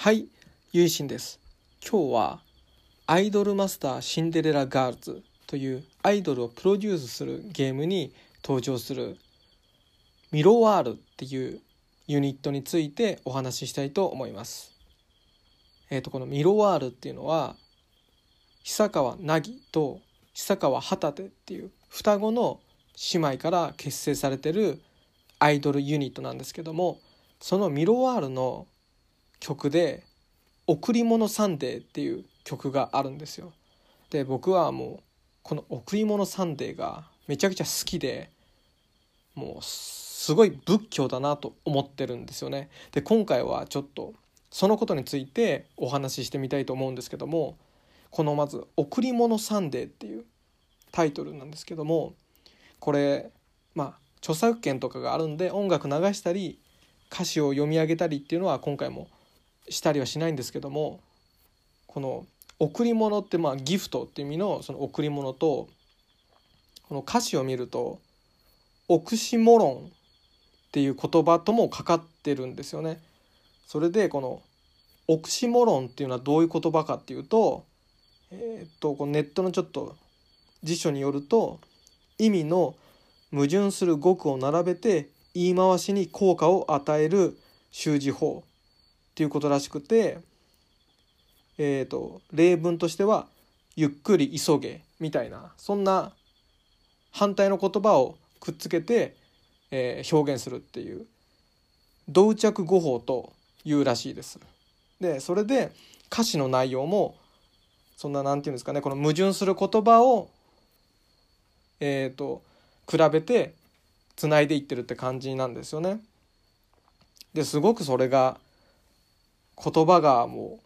はい、ゆいしんです。今日はアイドルマスターシンデレラガールズというアイドルをプロデュースするゲームに登場するミロワールっていうユニットについてお話ししたいと思います。えっ、とこのミロワールっていうのは久川凪と久川旗手っていう双子の姉妹から結成されてるアイドルユニットなんですけどもその miroir の曲で「贈り物サンデー」っていう曲があるんですよ。で僕はもうこの「贈り物サンデー」がめちゃくちゃ好きでもうすごい仏教だなと思ってるんですよね。で今回はちょっとそのことについてお話ししてみたいと思うんですけどもこのまず「贈り物サンデー」っていうタイトルなんですけどもこれまあ著作権とかがあるんで音楽流したり歌詞を読み上げたりっていうのは今回もしたりはしないんですけどもこの贈り物ってまあギフトっていう意味のその贈り物とこの歌詞を見るとオクシモロンっていう言葉ともかかってるんですよね。それでこのオクシモロンっていうのはどういう言葉かっていうとえっとこのネットのちょっと辞書によると意味の矛盾する語句を並べて言い回しに効果を与える習字法っていうことらしくて、えー、と例文としては「ゆっくり急げ」みたいなそんな反対の言葉をくっつけて、えー表現するっていう同着語法というらしいです。でそれで歌詞の内容もそんななんていうんですかねこの矛盾する言葉をえー、と比べてつないでいってるって感じなんですよね。ですごくそれが言葉がも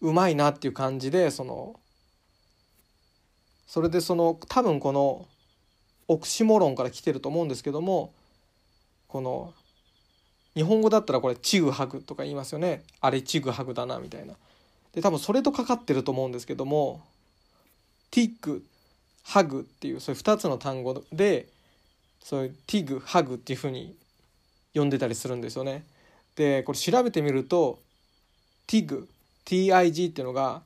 ううまいなっていう感じでそのそれでその多分このオクシモロンから来てると思うんですけどもこの日本語だったらこれ「ちぐはぐ」とか言いますよねあれちぐはぐだなみたいな。で多分それとかかってると思うんですけども「ティッグ」「ハグ」っていうそういう2つの単語でそういうティグハグっていう風に呼んでたりするんですよね。でこれ調べてみるとティグ TIG っていうのが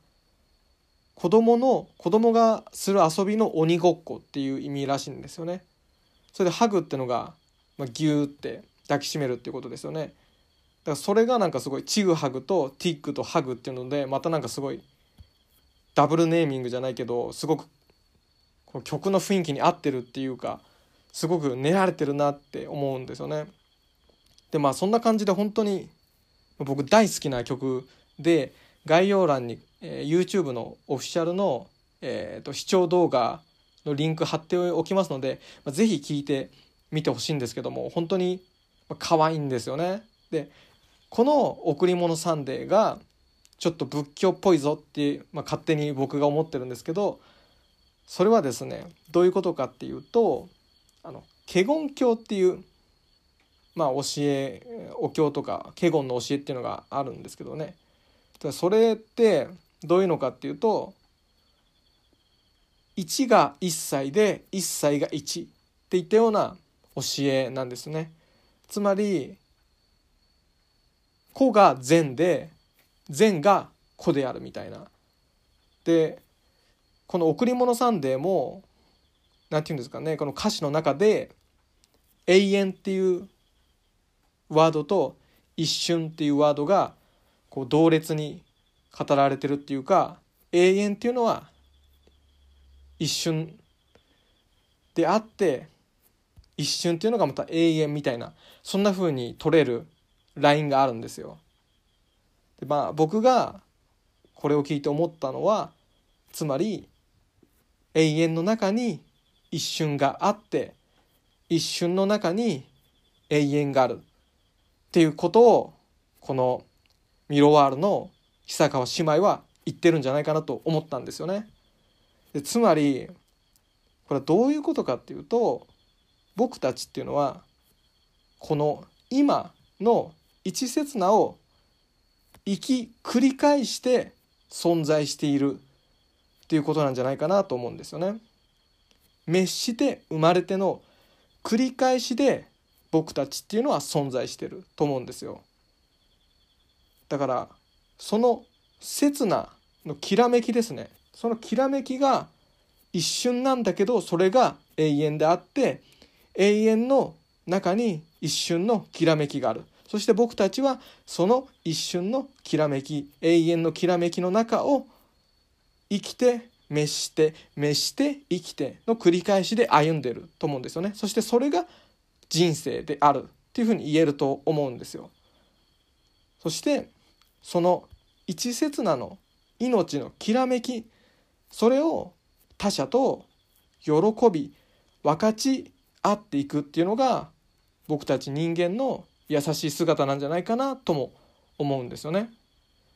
子供の子供がする遊びの鬼ごっこっていう意味らしいんですよね。それでハグってのが、まあ、ギューって抱きしめるっていうことですよね。だからそれがなんかすごいチグハグとティッグとハグっていうのでまたなんかすごいダブルネーミングじゃないけどすごくこの曲の雰囲気に合ってるっていうかすごく練られてるなって思うんですよね。でまあそんな感じで本当に僕大好きな曲で概要欄に、えー YouTube のオフィシャルの、えーと視聴動画のリンク貼っておきますので、まあ、ぜひ聴いてみてほしいんですけども本当にま可愛いんですよね。でこの「贈り物サンデー」がちょっと仏教っぽいぞって、まあ、勝手に僕が思ってるんですけどそれはですねどういうことかっていうとあの華厳教っていうまあ教えお経とか華厳の教えっていうのがあるんですけどねそれってどういうのかっていうと1が1歳で1歳が1っていったような教えなんですね。つまり子が善で善が子であるみたいな。でこの「贈り物サンデー」もなんて言うんですかねこの歌詞の中で「永遠」っていうワードと「一瞬」っていうワードがこう同列に語られてるっていうか永遠っていうのは一瞬であって一瞬っていうのがまた永遠みたいなそんな風に取れるラインがあるんですよ。でまあ僕がこれを聞いて思ったのはつまり永遠の中に一瞬があって一瞬の中に永遠があるっていうことをこのミロワールの久川姉妹は言ってるんじゃないかなと思ったんですよね。でつまりこれはどういうことかっていうと僕たちっていうのはこの今の一刹那を生き繰り返して存在しているっていうことなんじゃないかなと思うんですよね。滅して生まれての繰り返しで僕たちっていうのは存在してると思うんですよ。だからその刹那のきらめきですね。そのきらめきが一瞬なんだけどそれが永遠であって永遠の中に一瞬のきらめきがある。そして僕たちはその一瞬のきらめき永遠のきらめきの中を生きて滅して滅して生きての繰り返しで歩んでると思うんですよね。そしてそれが人生であるっていうふうに言えると思うんですよそしてその一刹那の命のきらめきそれを他者と喜び分かち合っていくっていうのが僕たち人間の優しい姿なんじゃないかなとも思うんですよね。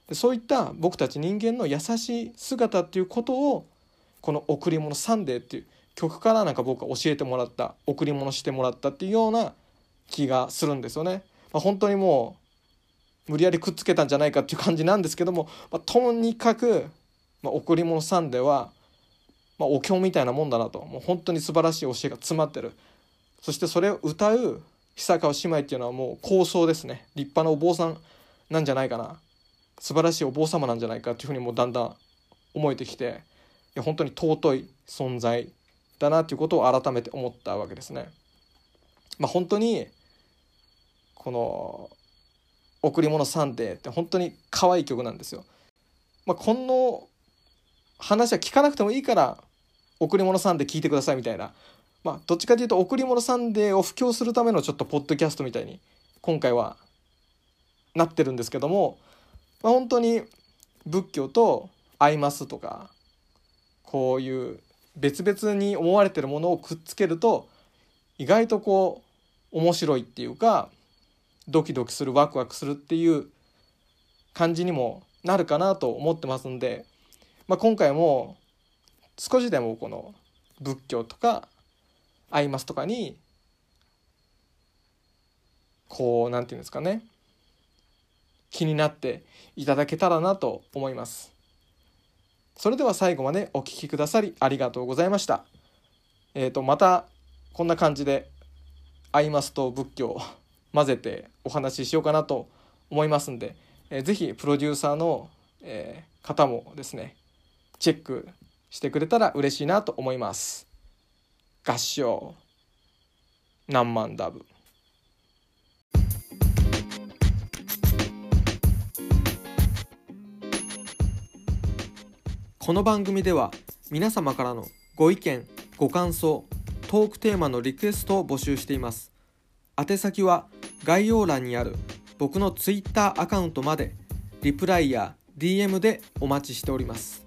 でそういった僕たち人間の優しい姿っていうことをこの「贈り物サンデー」っていう曲からなんか僕は教えてもらった贈り物してもらったっていうような気がするんですよね。まあ、本当にもう無理やりくっつけたんじゃないかっていう感じなんですけども、まあ、とにかく、まあ、贈り物サンデーは、まあ、お経みたいなもんだなと。もう本当に素晴らしい教えが詰まってる。そしてそれを歌う久川姉妹っていうのはもう高僧ですね。立派なお坊さんなんじゃないかな。素晴らしいお坊様なんじゃないかっていうふうにもうだんだん思えてきて。や本当に尊い存在だなということを改めて思ったわけですね。まあ、本当にこの「贈り物サンデー」って本当に可愛い曲なんですよ。まあ、この話は聞かなくてもいいから「贈り物サンデー」聞いてくださいみたいな、まあ、どっちかというと「贈り物サンデー」を布教するためのちょっとポッドキャストみたいに今回はなってるんですけども、まあ、本当に仏教と合いますとかこういう別々に思われてるものをくっつけると意外とこう面白いっていうかドキドキするワクワクするっていう感じにもなるかなと思ってますんで、まあ、今回も少しでもこの仏教とかアイマスとかにこうなんていうんですかね気になっていただけたらなと思います。それでは最後までお聴きくださりありがとうございました。えっ、ー、とまたこんな感じでアイマスと仏教を混ぜてお話ししようかなと思いますんで、えー、ぜひプロデューサーの、えー、方もですねチェックしてくれたら嬉しいなと思います。合唱何万ダブこの番組では皆様からのご意見ご感想トークテーマのリクエストを募集しています。宛先は概要欄にある僕の Twitter アカウントまでリプライや DM でお待ちしております。